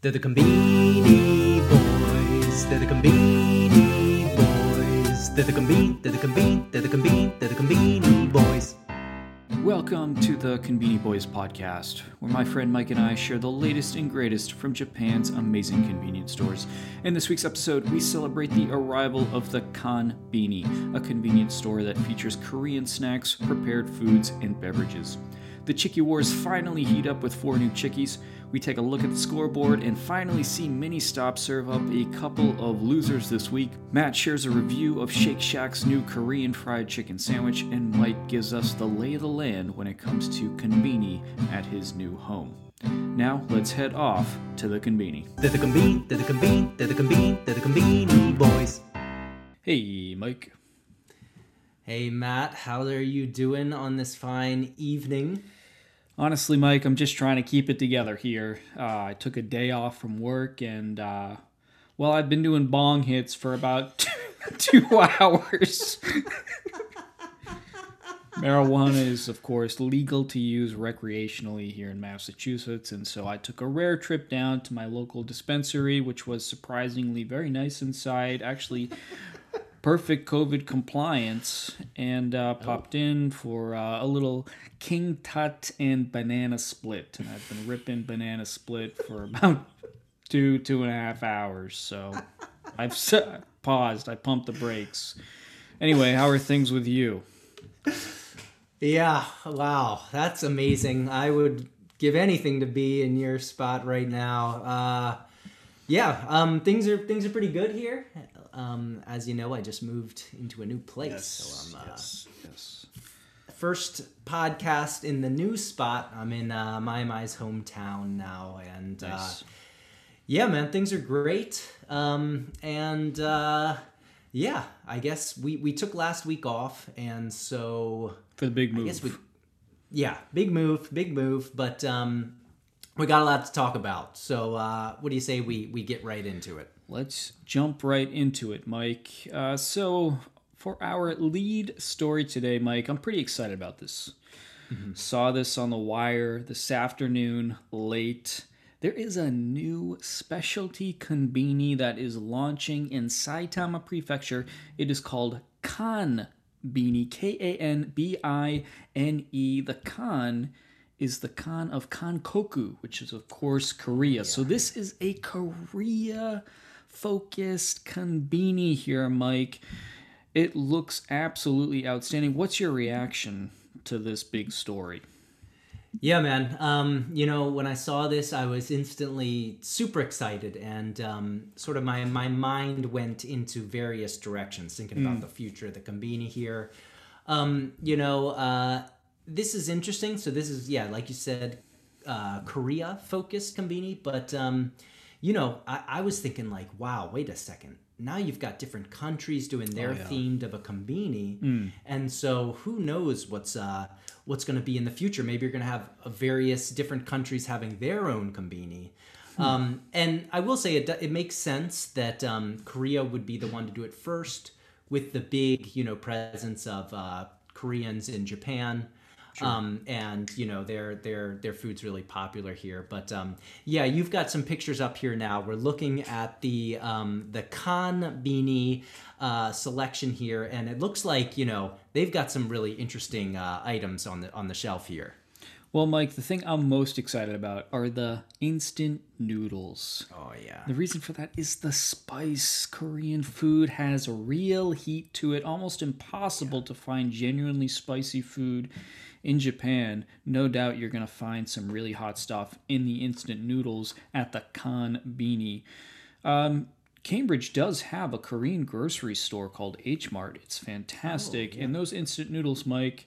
They're the Conbini Boys. They're the Conbini Boys. They're the Conbini. They're the Conbini. They're the Conbini. They're the Conbini Boys. Welcome to the Conbini Boys podcast, where my friend Mike and I share the latest and greatest from Japan's amazing convenience stores. In this week's episode, we celebrate the arrival of the Kanbini, a convenience store that features Korean snacks, prepared foods, and beverages. The Chiki Wars finally heat up with four new Chikis. We take a look at the scoreboard and finally see MiniStop serve up a couple of losers this week. Matt shares a review of Shake Shack's new Korean fried chicken sandwich, and Mike gives us the lay of the land when it comes to conbini at his new home. Now let's head off to the Conbini. They're the Conbini. They're the Conbini. They're the Conbini. They're the Conbini Boys. Hey, Mike. Hey Matt, how are you doing on this fine evening? Honestly, Mike, I'm just trying to keep it together here. Uh, I took a day off from work, and uh, well, I've been doing bong hits for about two hours. Marijuana is, of course, legal to use recreationally here in Massachusetts, and so I took a rare trip down to my local dispensary, which was surprisingly very nice inside. Actually, perfect COVID compliance, and uh, popped in for uh, a little King Tut and banana split. And I've been ripping banana split for about two, two and a half hours. So I've s- paused, I pumped the brakes. Anyway, how are things with you? Yeah, wow, that's amazing. I would give anything to be in your spot right now. Uh, yeah, um, things are things are pretty good here. Um, as you know, I just moved into a new place, so I'm uh, yes, yes. first podcast in the new spot. I'm in uh, my my's hometown now, and uh, yeah, man, things are great. Um, and uh, yeah, I guess we we took last week off, and so For the big I move. guess we, yeah, big move, big move, but um, we got a lot to talk about. So, uh, what do you say we we get right into it? Let's jump right into it, Mike. Uh, so, for our lead story today, Mike, I'm pretty excited about this. Saw this on the wire this afternoon late. There is a new specialty konbini that is launching in Saitama Prefecture. It is called Kanbini, K A N B I N E. The Kan is the Kan of Kankoku, which is, of course, Korea. So, this is a Korea focused konbini here, Mike. It looks absolutely outstanding. What's your reaction to this big story? Yeah, man. Um, you know, when I saw this, I was instantly super excited, and um, sort of my my mind went into various directions, thinking about the future of the Conbini here. Um, you know, uh, this is interesting. So this is yeah, like you said, uh, Korea focused Conbini, but um, you know, I, I was thinking like, wow, wait a second. Now you've got different countries doing their themed of a Conbini, and so who knows what's uh, what's going to be in the future? Maybe you're going to have various different countries having their own Conbini. Um, and I will say it, it makes sense that um, Korea would be the one to do it first, with the big you know presence of uh, Koreans in Japan. Um, and you know their their their food's really popular here. But um, yeah, you've got some pictures up here now. We're looking at the um, the Kanbini uh, selection here, and it looks like you know they've got some really interesting uh, items on the on the shelf here. Well, Mike, the thing I'm most excited about are the instant noodles. Oh yeah. The reason for that is the spice. Korean food has a real heat to it, almost impossible to find genuinely spicy food in Japan. No doubt you're going to find some really hot stuff in the instant noodles at the Kanbini. Um, Cambridge does have a Korean grocery store called H Mart. It's fantastic. And those instant noodles, Mike,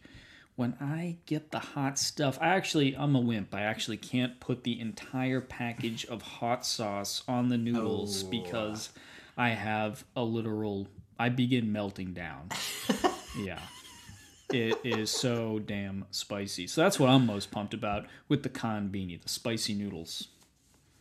when I get the hot stuff, I actually, I'm a wimp. I actually can't put the entire package of hot sauce on the noodles because I have a literal, I begin melting down. yeah. It is so damn spicy. So that's what I'm most pumped about with the Kanbini, the spicy noodles.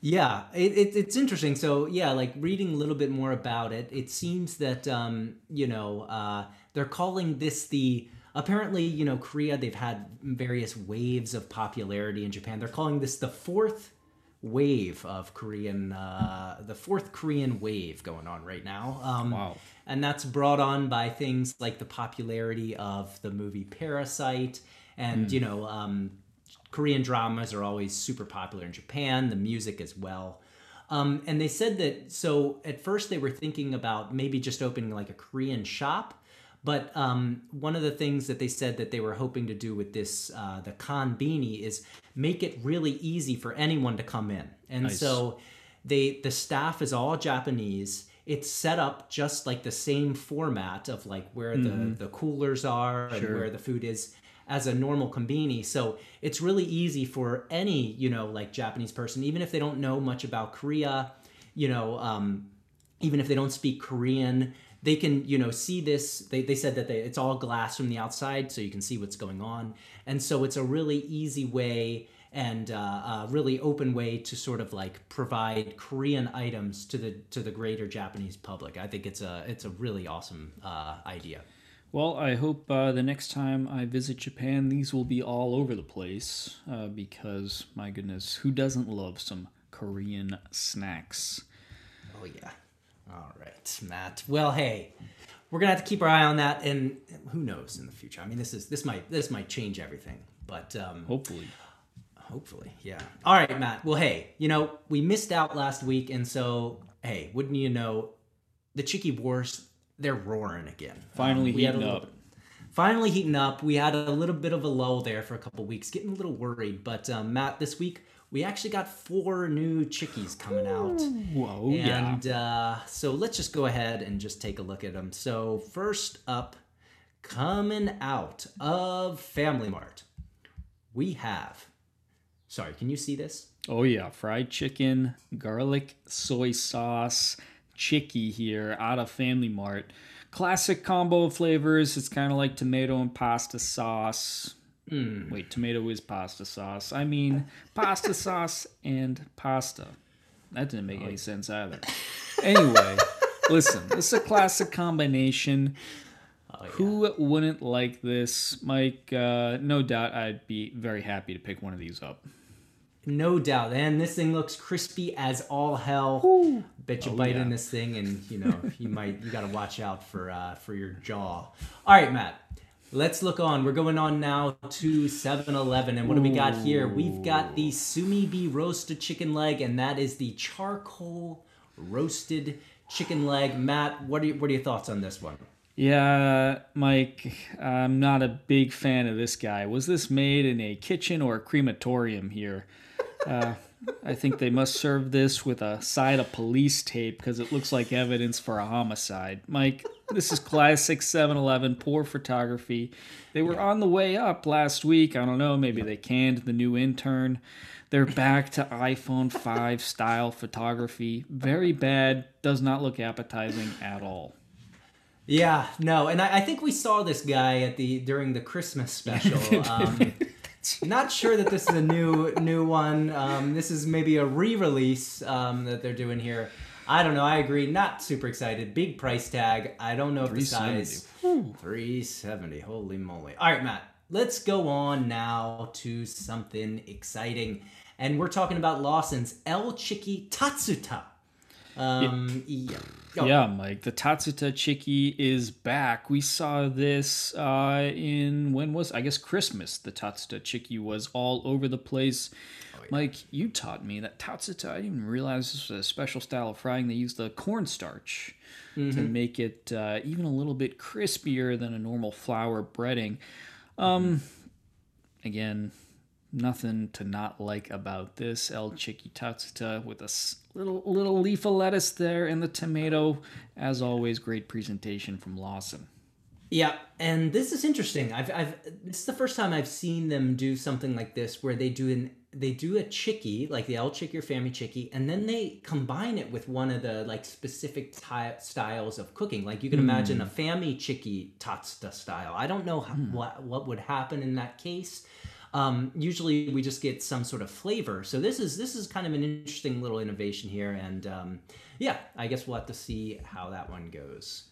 Yeah, it, it, it's interesting. So yeah, like reading a little bit more about it, it seems that um, you know uh, they're calling this the apparently you know Korea they've had various waves of popularity in Japan. They're calling this the fourth wave of Korean, uh, the fourth Korean wave going on right now. Um, Wow. And that's brought on by things like the popularity of the movie Parasite. And, you know, um, Korean dramas are always super popular in Japan, the music as well. Um, and they said that, so at first they were thinking about maybe just opening like a Korean shop. But um, one of the things that they said that they were hoping to do with this, uh, the beanie is make it really easy for anyone to come in. And Nice. so they the staff is all Japanese. It's set up just like the same format of like where the, the coolers are and where the food is as a normal kombini. So it's really easy for any, you know, like Japanese person, even if they don't know much about Korea, you know, um, even if they don't speak Korean, they can, you know, see this. They, they said that they, it's all glass from the outside, so you can see what's going on. And so it's a really easy way and uh, a really open way to sort of like provide Korean items to the to the greater Japanese public. I think it's a it's a really awesome uh, idea. Well, I hope uh, the next time I visit Japan, these will be all over the place uh, because, my goodness, who doesn't love some Korean snacks? Oh yeah. All right, Matt. Well, hey, we're gonna have to keep our eye on that, and who knows in the future. I mean, this is this might this might change everything, but um, Hopefully. Hopefully, yeah. All right, Matt. Well, hey, you know we missed out last week, and so hey, wouldn't you know, the Chiki Wars they're roaring again. Finally Um, we had a heating up. finally heating up. We had a little bit of a lull there for a couple weeks, getting a little worried. But um, Matt, this week we actually got four new chikis coming out. Whoa, yeah. And uh, so let's just go ahead and just take a look at them. So first up, coming out of Family Mart, we have. Sorry, can you see this? Oh yeah, fried chicken, garlic soy sauce, chicky here out of Family Mart. Classic combo of flavors. It's kind of like tomato and pasta sauce. Wait, tomato is pasta sauce. I mean, pasta sauce and pasta. That didn't make any sense either. Anyway, listen, this is a classic combination. Who wouldn't like this, Mike? Uh, no doubt, I'd be very happy to pick one of these up. No doubt. And this thing looks crispy as all hell. Bet you bite yeah. in this thing and you know, you might you gotta watch out for uh for your jaw. Alright, Matt. Let's look on. We're going on now to 7-Eleven. And what do we got here? We've got the Sumibi roasted chicken leg, and that is the charcoal roasted chicken leg. Matt, what are you, what are your thoughts on this one? Yeah, Mike, I'm not a big fan of this guy. Was this made in a kitchen or a crematorium here? Uh, I think they must serve this with a side of police tape because it looks like evidence for a homicide. Mike, this is classic 7 Eleven, poor photography. They were on the way up last week. I don't know, maybe they canned the new intern. They're back to iPhone 5 style photography. Very bad, does not look appetizing at all. Yeah, no, and I, I think we saw this guy at the during the Christmas special. Um, not sure that this is a new new one. Um, this is maybe a re-release um, that they're doing here. I don't know. I agree. Not super excited. Big price tag. I don't know if the size. Three seventy. Holy moly! All right, Matt. Let's go on now to something exciting, and we're talking about Lawson's L Chiki Tatsuta. Um, yeah. Oh, Yeah, Mike. The Tatsuta Chiki is back. We saw this uh, in when was I guess Christmas. The Tatsuta Chiki was all over the place. Mike, you taught me that Tatsuta. I didn't even realize this was a special style of frying. They use the cornstarch to make it uh, even a little bit crispier than a normal flour breading. Um, again, nothing to not like about this L Chiki Tatsuta with a little little leaf of lettuce there and the tomato. As always, great presentation from Lawson. Yeah, and this is interesting. I've, I've this is the first time I've seen them do something like this, where they do an they do a chicky like the L Chiki or Family Chicky, and then they combine it with one of the like specific ty- styles of cooking. Like you can imagine hmm. a Family Chicky tatsuta style. I don't know how, hmm. what what would happen in that case. Um, usually we just get some sort of flavor. So this is this is kind of an interesting little innovation here, and um, yeah, I guess we'll have to see how that one goes.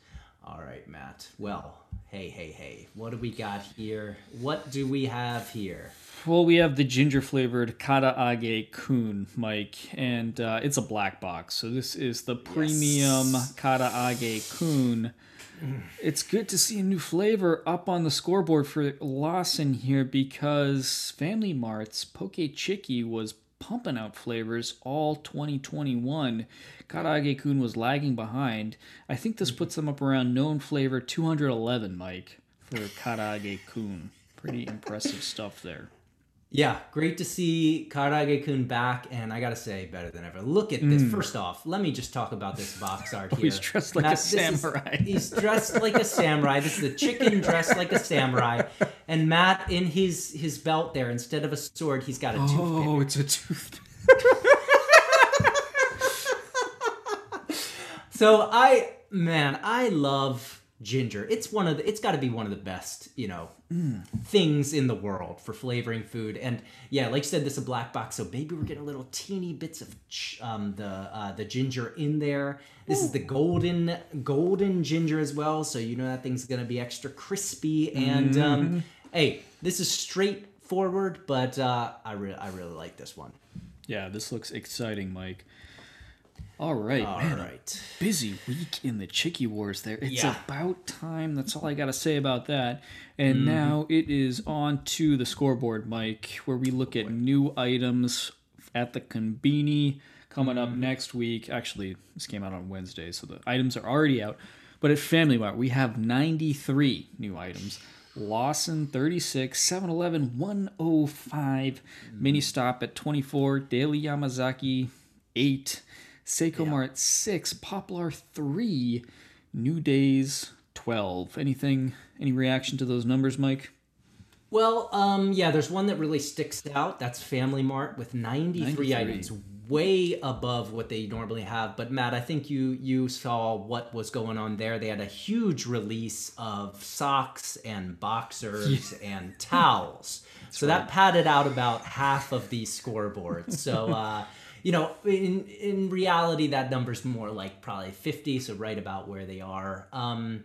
All right, Matt. Well, hey, hey, hey. What do we got here? What do we have here? Well, we have the ginger flavored Karaage Kun, Mike, and uh, it's a black box. So this is the premium Yes. Karaage Kun. It's good to see a new flavor up on the scoreboard for Lawson here because Family Mart's Poke Chicky was pumping out flavors all 2021. Karaage Kun was lagging behind. I think this puts them up around known flavor 211, Mike, for Karaage Kun. Pretty impressive stuff there. Yeah, great to see Karaage Kun back, and I gotta say, better than ever. Look at this. First off, let me just talk about this box art here. Mm. he's dressed like a this is- samurai. he's dressed like a samurai. This is the chicken dressed like a samurai, and Matt in his his belt there, instead of a sword, he's got a toothpick. Oh, it's a tooth. So I, man, I love ginger. It's one of the. It's got to be one of the best, you know, things in the world for flavoring food. And yeah, like you said, this is a black box, so maybe we're getting little teeny bits of ch- um, the uh, the ginger in there. This is the golden golden ginger as well, so you know that thing's gonna be extra crispy. And um, hey, this is straightforward, but uh, I really I really like this one. Yeah, this looks exciting, Mike. All right, All man. right. Busy week in the Chiki Wars there. It's Yeah. about time. That's all I got to say about that. And Mm-hmm. now it is on to the scoreboard, Mike, where we look at new items at the Conbini coming up Mm-hmm. next week. Actually, this came out on Wednesday, so the items are already out. But at Family Mart, we have 93 new items. Lawson 36, 7 Eleven 105, Mm-hmm. MiniStop at 24, Daily Yamazaki 8, Seicomart 6, Poplar 3, New Days 12. Anything, any reaction to those numbers, Mike? Well, um, yeah, there's one that really sticks out. That's Family Mart with 93, 93. items, way above what they normally have. But Matt, I think you you saw what was going on there. They had a huge release of socks and boxers and towels. so that padded out about half of these scoreboards. So. Uh, You know, in in reality, that number's more like probably fifty, so right about where they are. Um,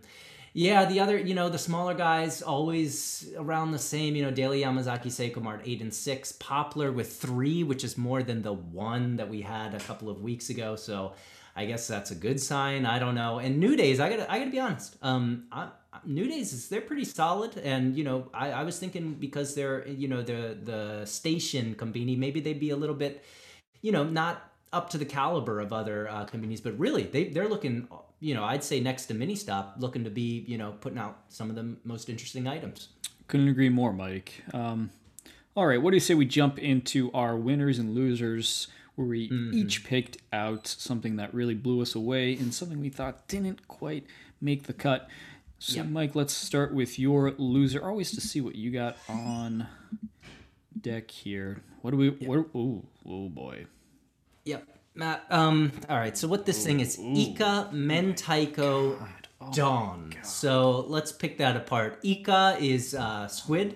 yeah, the other, you know, the smaller guys always around the same. You know, Daily Yamazaki Seicomart eight and six, Poplar with three, which is more than the one that we had a couple of weeks ago. So I guess that's a good sign. I don't know. And New Days, I gotta, I gotta be honest. Um, I, New Days is they're pretty solid, and you know, I, I was thinking because they're, you know, the the station Conbini, maybe they'd be a little bit, you know, not up to the caliber of other uh, companies, but really they they're looking, you know, I'd say next to MiniStop, looking to be, you know, putting out some of the most interesting items. Couldn't agree more, Mike. Um, all right, what do you say we jump into our winners and losers, where we each picked out something that really blew us away and something we thought didn't quite make the cut. So, Yep. Mike, let's start with your loser. Always to see what you got on deck here. What do we? What? Oh, oh boy. Yep, Matt. Um, all right. So what this thing is, Ika Mentaiko Don. So let's pick that apart. Ika is uh, squid.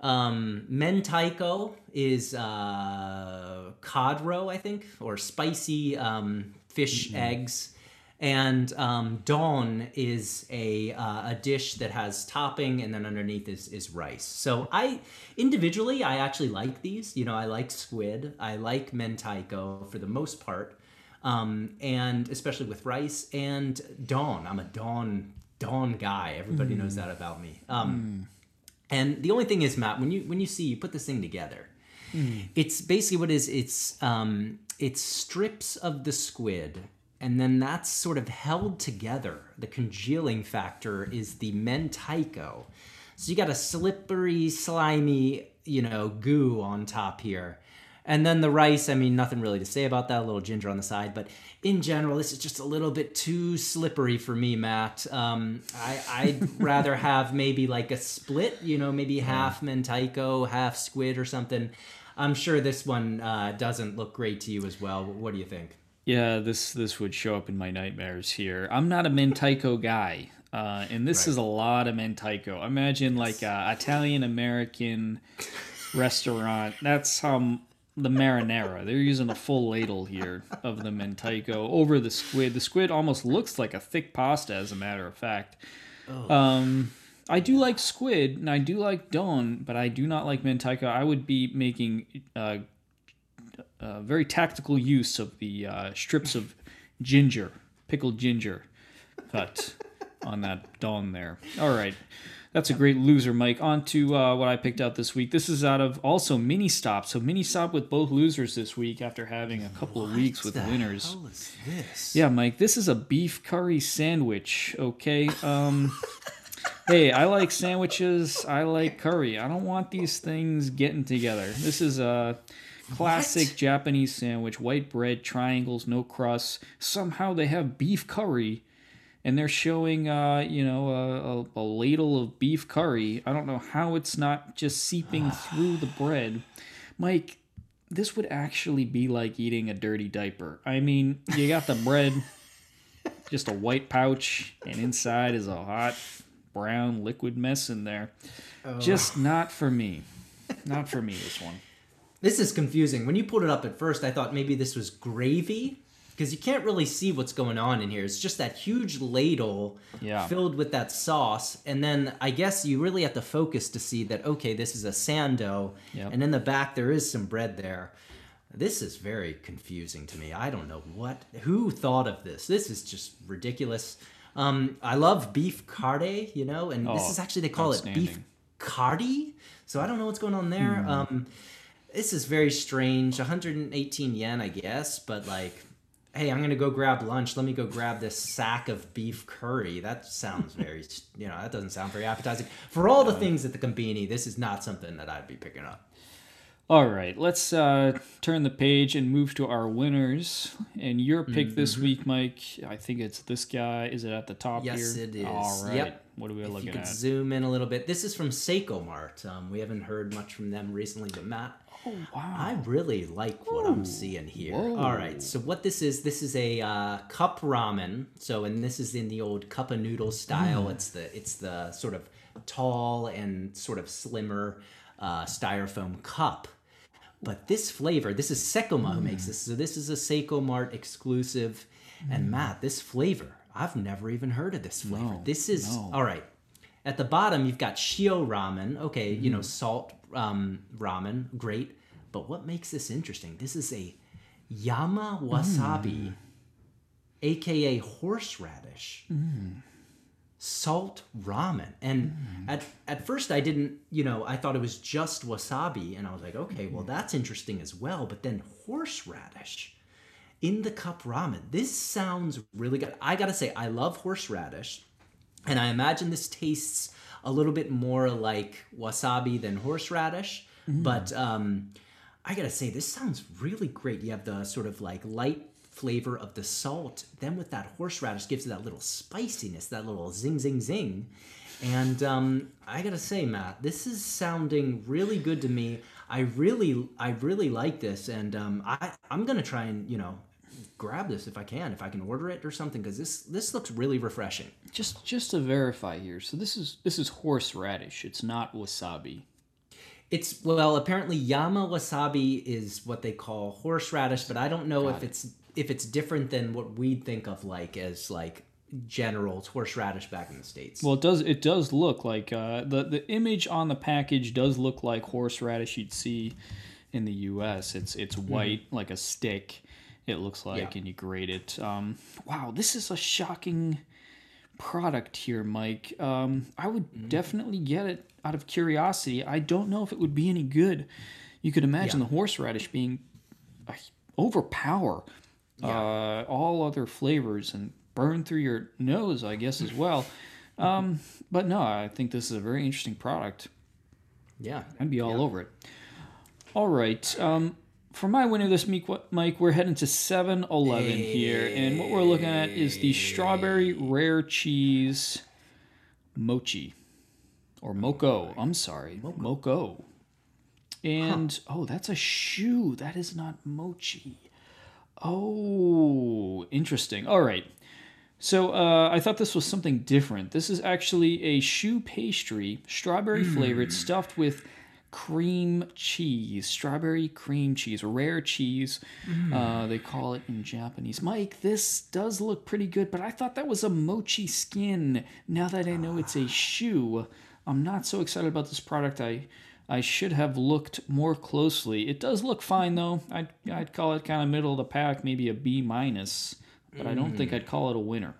Um, Mentaiko is uh, cod roe, I think, or spicy um, fish eggs. And um, Don is a uh, a dish that has topping, and then underneath is is rice. So I individually, I actually like these. You know, I like squid. I like mentaiko for the most part, um, and especially with rice and Don. I'm a Don Don guy. Everybody knows that about me. Um, and the only thing is, Matt, when you when you see you put this thing together, it's basically what it is. It's um, it's strips of the squid, and then that's sort of held together. The congealing factor is the mentaiko. So you got a slippery, slimy, you know, goo on top here. And then the rice, I mean, nothing really to say about that. A little ginger on the side, but in general, this is just a little bit too slippery for me, Matt. Um, I, I'd rather have maybe like a split, you know, maybe half mentaiko, half squid or something. I'm sure this one uh, doesn't look great to you as well. What do you think? Yeah, this this would show up in my nightmares here. I'm not a mentaiko guy, uh, and this Right. is a lot of mentaiko. Imagine like a Italian American restaurant. That's how the marinara. They're using a full ladle here of the mentaiko over the squid. The squid almost looks like a thick pasta, as a matter of fact. Um, I do like squid and I do like don, but I do not like mentaiko. I would be making uh, uh, very tactical use of the uh, strips of ginger, pickled ginger, cut on that don there. All right. That's a great loser, Mike. On to uh, what I picked out this week. This is out of also mini stop. So mini stop with both losers this week after having a couple of weeks with the winners. hell is this? Yeah, Mike, this is a beef curry sandwich, okay? Um Hey, I like sandwiches. I like curry. I don't want these things getting together. This is a classic What? Japanese sandwich, white bread, triangles, no crust. Somehow they have beef curry and they're showing uh, you know, a, a, a ladle of beef curry. I don't know how it's not just seeping through the bread. Mike, this would actually be like eating a dirty diaper. I mean, you got the bread, just a white pouch, and inside is a hot brown liquid mess in there. Just not for me. Not for me, this one. This is confusing. When you pulled it up at first, I thought maybe this was gravy because you can't really see what's going on in here. It's just that huge ladle Yeah. filled with that sauce, and then I guess you really have to focus to see that okay, this is a sando, Yep. and in the back there is some bread there. This is very confusing to me. I don't know what who thought of this. This is just ridiculous. Um, I love beef carde, you know, and this Oh, is actually they call it beef cardi. So I don't know what's going on there. Hmm. Um, this is very strange. 118 yen, I guess, but like, hey, I'm gonna go grab lunch. Let me go grab this sack of beef curry. That sounds very, you know, that doesn't sound very appetizing. For all the things at the Conbini, this is not something that I'd be picking up. All right, let's uh, turn the page and move to our winners. And your pick this Mm-hmm. week, Mike, I think it's this guy. Is it at the top Yes, here? it is. All right. Yep. What are we If looking you could at? zoom in a little bit, this is from Seicomart. Um, we haven't heard much from them recently, but Matt, Oh, wow. I really like what I'm seeing here. Whoa. All right, so what this is, this is a uh, cup ramen. So, and this is in the old cup of noodle style. Mm. It's the it's the sort of tall and sort of slimmer uh, styrofoam cup. But this flavor, this is Secoma who Mm. makes this. So this is a Seicomart exclusive. And Matt, this flavor, I've never even heard of this flavor. No, this is no. all right. At the bottom, you've got shio ramen. Okay, you Mm. know salt um, ramen, great. But what makes this interesting? This is a yama wasabi, Mm. aka horseradish, salt ramen. And Mm. at at first, I didn't. You know, I thought it was just wasabi, and I was like, okay, well that's interesting as well. But then horseradish in the cup ramen. This sounds really good. I gotta say, I love horseradish. And I imagine this tastes a little bit more like wasabi than horseradish. But um, I gotta say, this sounds really great. You have the sort of like light flavor of the salt, then with that horseradish gives it that little spiciness, that little zing, zing, zing. And um, I gotta say, Matt, this is sounding really good to me. I really, I really like this, and um, I, I'm gonna try and you know grab this if I can, if I can order it or something, because this this looks really refreshing. Just just to verify here. So this is this is horseradish. It's not wasabi. It's well, apparently yama wasabi is what they call horseradish, but I don't know Got if it. it's if it's different than what we'd think of like as like general horseradish back in the states. Well, it does. It does look like uh, the the image on the package does look like horseradish you'd see in the U.S. It's it's white like a stick. It looks like, Mm-hmm. Yeah. and you grate it. Um, wow, this is a shocking product here, Mike. Um, I would Mm-hmm. definitely get it out of curiosity. I don't know if it would be any good. You could imagine Yeah. the horseradish being uh, overpower uh, all other flavors and burn through your nose, I guess, as well. Um, but no, I think this is a very interesting product. yeah, I'd be all over it. All right. Um, for my winner this week, Mike, we're heading to 7 Eleven here. And what we're looking at is the strawberry rare cheese mochi. Or moko. I'm sorry. Moko. And, oh, that's a choux. That is not mochi. Oh, interesting. All right. So uh, I thought this was something different. This is actually a choux pastry, strawberry flavored, stuffed with cream cheese, strawberry cream cheese, rare cheese. Mm. Uh, they call it in Japanese. Mike, this does look pretty good, but I thought that was a mochi skin. Now that I know it's a choux, I'm not so excited about this product. I I should have looked more closely. It does look fine though. I'd I'd call it kind of middle of the pack, maybe a B minus, but I don't think I'd call it a winner.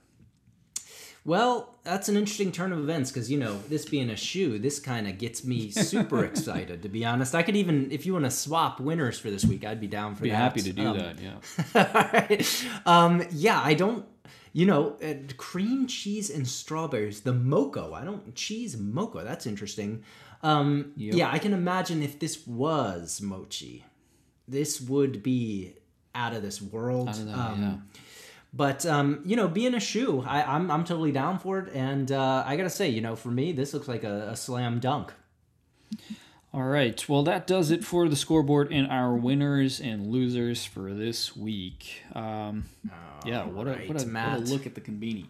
Well, that's an interesting turn of events because you know this being a choux, this kind of gets me super excited. To be honest, I could even, if you want to swap winners for this week, I'd be down for that. Be that. happy to do Um, that. Yeah. Alright. um, yeah, I don't. You know, uh, cream cheese and strawberries. The moco. I don't cheese moco. That's interesting. Um, Yeah, I can imagine if this was mochi, this would be out of this world. That, um, yeah. But um, you know, being a choux, I, I'm I'm totally down for it. And uh, I gotta say, you know, for me, this looks like a, a slam dunk. All right. Well, that does it for the scoreboard and our winners and losers for this week. Um, yeah. What a, what, a, what a look at the conbini.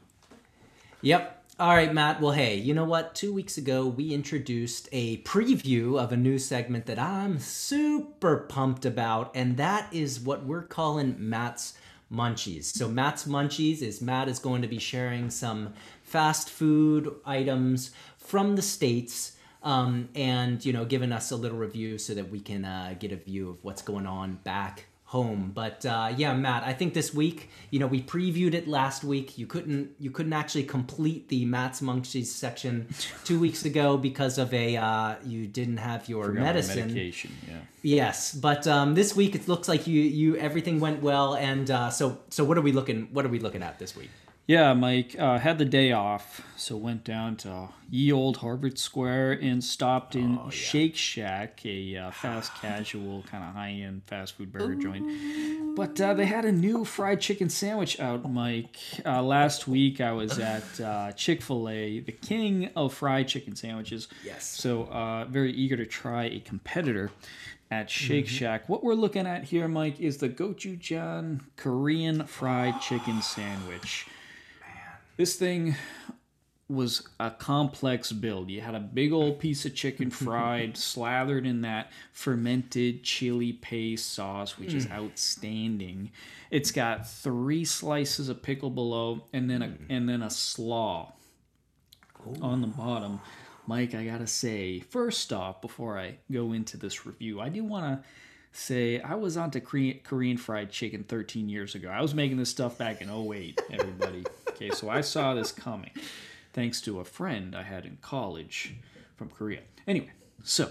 Yep. All right, Matt. Well, hey, you know what? Two weeks ago, we introduced a preview of a new segment that I'm super pumped about, and that is what we're calling Matt's Munchies. So, Matt's Munchies is Matt is going to be sharing some fast food items from the States. Um, and you know, giving us a little review so that we can uh, get a view of what's going on back home. But uh, yeah, Matt, I think this week, you know, we previewed it last week. You couldn't you couldn't actually complete the Matt's Munchies section two weeks ago because of a uh, you didn't have your Forgot medicine. Medication. Yeah. Yes, but um, this week it looks like you you everything went well. And uh, so so what are we looking what are we looking at this week? Yeah, Mike uh, had the day off, so went down to ye old Harvard Square and stopped in Shake Shack, a uh, fast casual kind of high end fast food burger joint. But uh, they had a new fried chicken sandwich out, Mike. Uh, last week I was at uh, Chick Fil A, the king of fried chicken sandwiches. Yes. So uh, very eager to try a competitor at Shake Shack. What we're looking at here, Mike, is the gochujang Korean fried chicken sandwich. This thing was a complex build. You had a big old piece of chicken fried, slathered in that fermented chili paste sauce, which is mm. outstanding. It's got three slices of pickle below, and then a mm. and then a slaw on the bottom. Mike, I gotta say, first off, before I go into this review, I do want to say I was onto Korean, Korean fried chicken 13 years ago. I was making this stuff back in 08, everybody. okay, so I saw this coming thanks to a friend I had in college from Korea. Anyway, so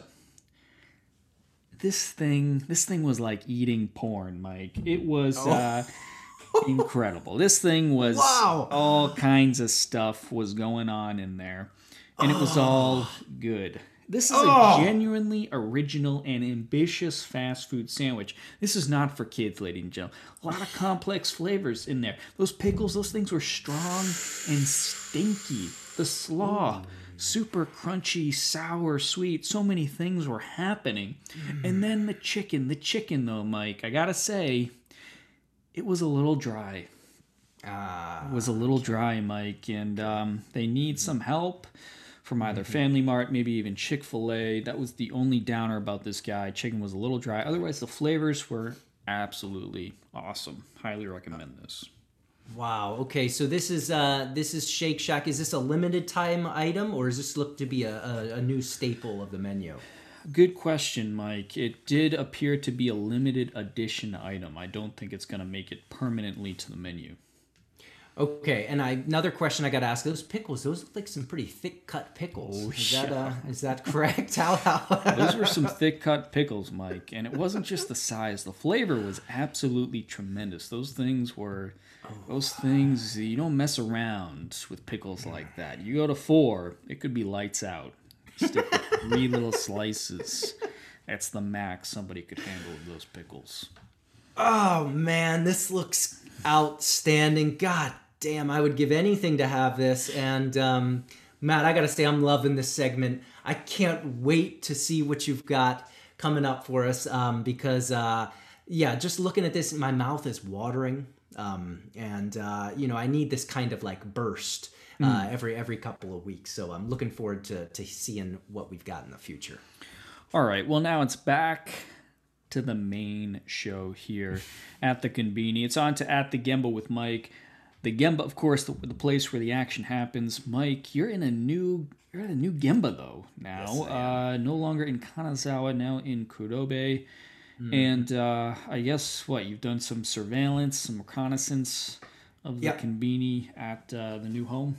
this thing this thing was like eating porn, Mike. It was uh incredible. This thing was Wow. all kinds of stuff was going on in there. And it was all good. This is Oh. a genuinely original and ambitious fast food sandwich. This is not for kids, ladies and gentlemen. A lot of complex flavors in there. Those pickles, those things were strong and stinky. The slaw, super crunchy, sour, sweet. So many things were happening. And then the chicken. The chicken, though, Mike, I gotta say, it was a little dry. Ah, It was a little dry, Mike, and um, they need some help from either Family Mart, maybe even Chick Fil A. That was the only downer about this guy. Chicken was a little dry. Otherwise, the flavors were absolutely awesome. Highly recommend this. wow. Okay, so this is uh this is Shake Shack. Is this a limited time item or does this look to be a, a, a new staple of the menu? Good question, Mike. It did appear to be a limited edition item. I don't think it's going to make it permanently to the menu. Okay, and I another question I got to ask: Those pickles, those look like some pretty thick cut pickles. Oh, is that uh, is that correct? How how? Those were some thick cut pickles, Mike, and it wasn't just the size. The flavor was absolutely tremendous. Those things were, those things you don't mess around with pickles like that. You go to four, it could be lights out. Stick with three little slices. That's the max somebody could handle with those pickles. Oh man, this looks outstanding. God damn, I would give anything to have this. And um, Matt, I gotta say, I'm loving this segment. I can't wait to see what you've got coming up for us um, because, uh, yeah, just looking at this, my mouth is watering. Um, and uh, you know, I need this kind of like burst uh, every every couple of weeks. So I'm looking forward to to seeing what we've got in the future. All right. Well, now it's back to the main show here at the Conbini. It's on to at the Gemba with Mike. The Gemba, of course, the, the place where the action happens. Mike, you're in a new you're at a new Gemba though now. Yes, uh, no longer in Kanazawa, now in Kurobe. And uh, I guess what you've done some surveillance, some reconnaissance of the Yep. At uh, the new home.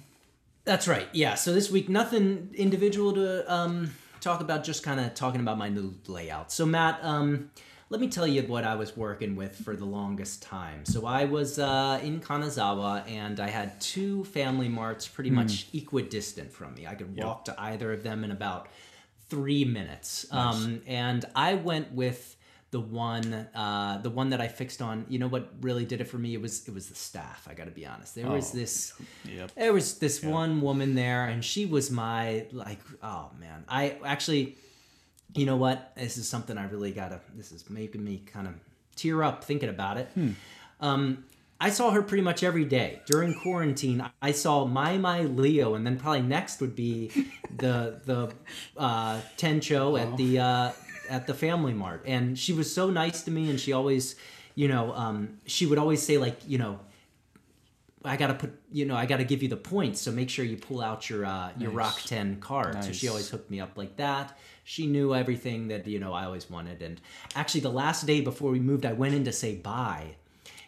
That's right. Yeah. So this week, nothing individual to um, talk about. Just kind of talking about my new layout. So Matt, um, let me tell you what I was working with for the longest time. So I was uh, in Kanazawa, and I had two family marts pretty much equidistant from me. I could walk to either of them in about three minutes. Um, and I went with the one, uh, the one that I fixed on. You know what really did it for me? It was it was the staff. I got to be honest. There was Oh, this. Yep. There was this one woman there, and she was my like. Oh man, I actually, you know what? This is something I really gotta. This is making me kind of tear up thinking about it. Um, I saw her pretty much every day during quarantine. I saw my my Leo, and then probably next would be the the uh, Tencho at the uh, at the Family Mart, and she was so nice to me, and she always, you know, um, she would always say like, you know, I gotta put, you know, I gotta give you the points, so make sure you pull out your uh, your Nice. Rakuten card. So she always hooked me up like that. She knew everything that you know I always wanted. And actually, the last day before we moved, I went in to say bye,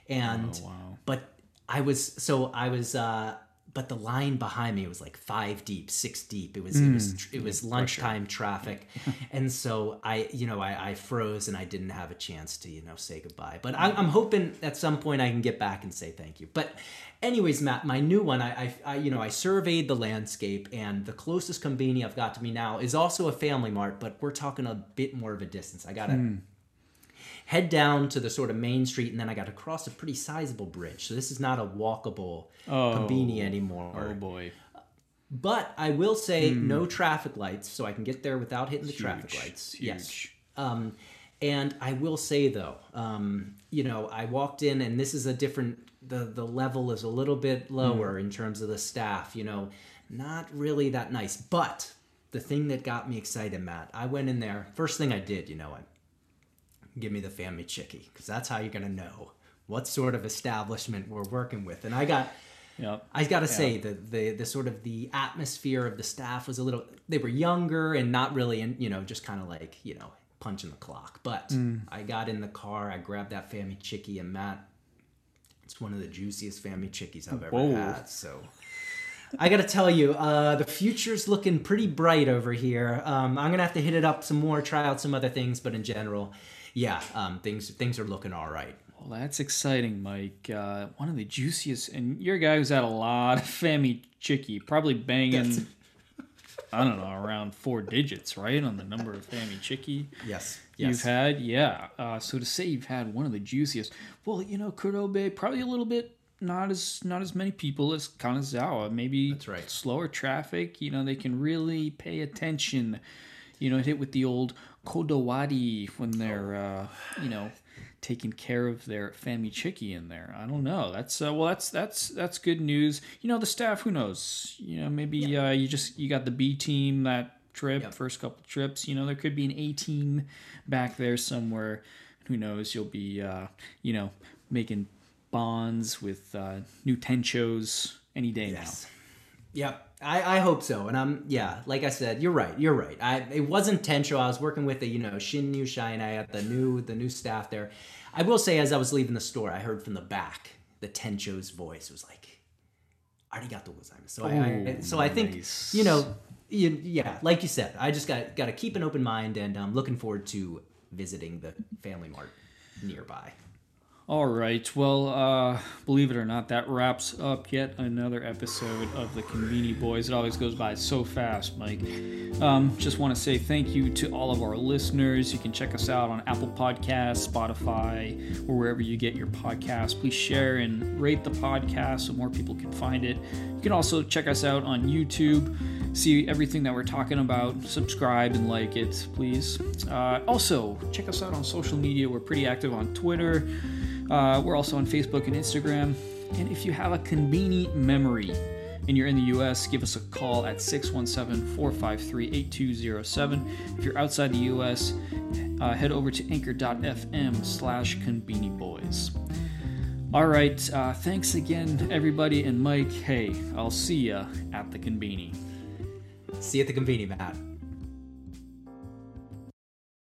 and Oh, wow. but I was so I was. uh but the line behind me was like five deep, six deep. It was it was mm. it was lunchtime traffic, and so I you know I, I froze and I didn't have a chance to you know say goodbye. But I, I'm hoping at some point I can get back and say thank you. But anyways, Matt, my new one, I, I, I you know I surveyed the landscape, and the closest convenience I've got to me now is also a Family Mart, but we're talking a bit more of a distance. I gotta hmm. Head down to the sort of main street, and then I got to cross a pretty sizable bridge. So this is not a walkable Oh. conbini anymore. Oh boy. But I will say no traffic lights, so I can get there without hitting the traffic lights. Huge. Yes. Um, and I will say though, um, you know, I walked in, and this is a different. The the level is a little bit lower in terms of the staff. You know, not really that nice. But the thing that got me excited, Matt, I went in there. First thing I did, you know, I give me the family chickie because that's how you're gonna know what sort of establishment we're working with. And I got. Yep. I got to say the, the the sort of the atmosphere of the staff was a little. They were younger and not really, in, you know, just kind of like you know punching the clock. But I got in the car, I grabbed that family chickie, and Matt, it's one of the juiciest family chickies I've ever Whoa. had. So. I gotta tell you, uh, the future's looking pretty bright over here. Um, I'm gonna have to hit it up some more, try out some other things, but in general, yeah, um, things things are looking all right. Well, that's exciting, Mike. Uh, one of the juiciest, and you're a guy who's had a lot of Fammy Chicky, probably banging, I don't know, around four digits, right, on the number of Fammy Chicky Yes, you've had. Yeah. Uh, so to say you've had one of the juiciest, well, you know, Kurobe, probably a little bit not as not as many people as Kanazawa. Maybe That's right. slower traffic. You know, they can really pay attention. You know, hit with the old kodawari when they're, uh, you know, taking care of their family chicky in there. I don't know. That's uh, well, that's that's that's good news. You know, the staff. Who knows? You know, maybe uh, you just you got the B team that trip, Yep. first couple trips. You know, there could be an A team back there somewhere. Who knows? You'll be, uh, you know, making bonds with uh, new tenchos any day Yes. Yep. I, I hope so. And I'm yeah, like I said, you're right. You're right. I it wasn't Tencho. I was working with the, you know, Shinnyu Shain. I had the new the new staff there. I will say as I was leaving the store, I heard from the back the Tencho's voice was like Arigato gozaimasu. So I, I Oh, so I think nice. you know you, yeah, like you said, I just got got to keep an open mind and I'm looking forward to visiting the Family Mart nearby. All right. Well, uh, believe it or not, that wraps up yet another episode of the Conbini Boys. It always goes by so fast, Mike. Um, just want to say thank you to all of our listeners. You can check us out on Apple Podcasts, Spotify, or wherever you get your podcasts. Please share and rate the podcast so more people can find it. You can also check us out on YouTube. See everything that we're talking about. Subscribe and like it, please. Uh, also, check us out on social media. We're pretty active on Twitter. Uh, we're also on Facebook and Instagram. And if you have a convenient memory, and you're in the US, give us a call at 617 453 8207. If you're outside the US, uh, head over to anchor.fm slash conbini boys. All right, uh, thanks again, everybody, and Mike. Hey, I'll see ya at the conbini. See you at the conbini, Matt.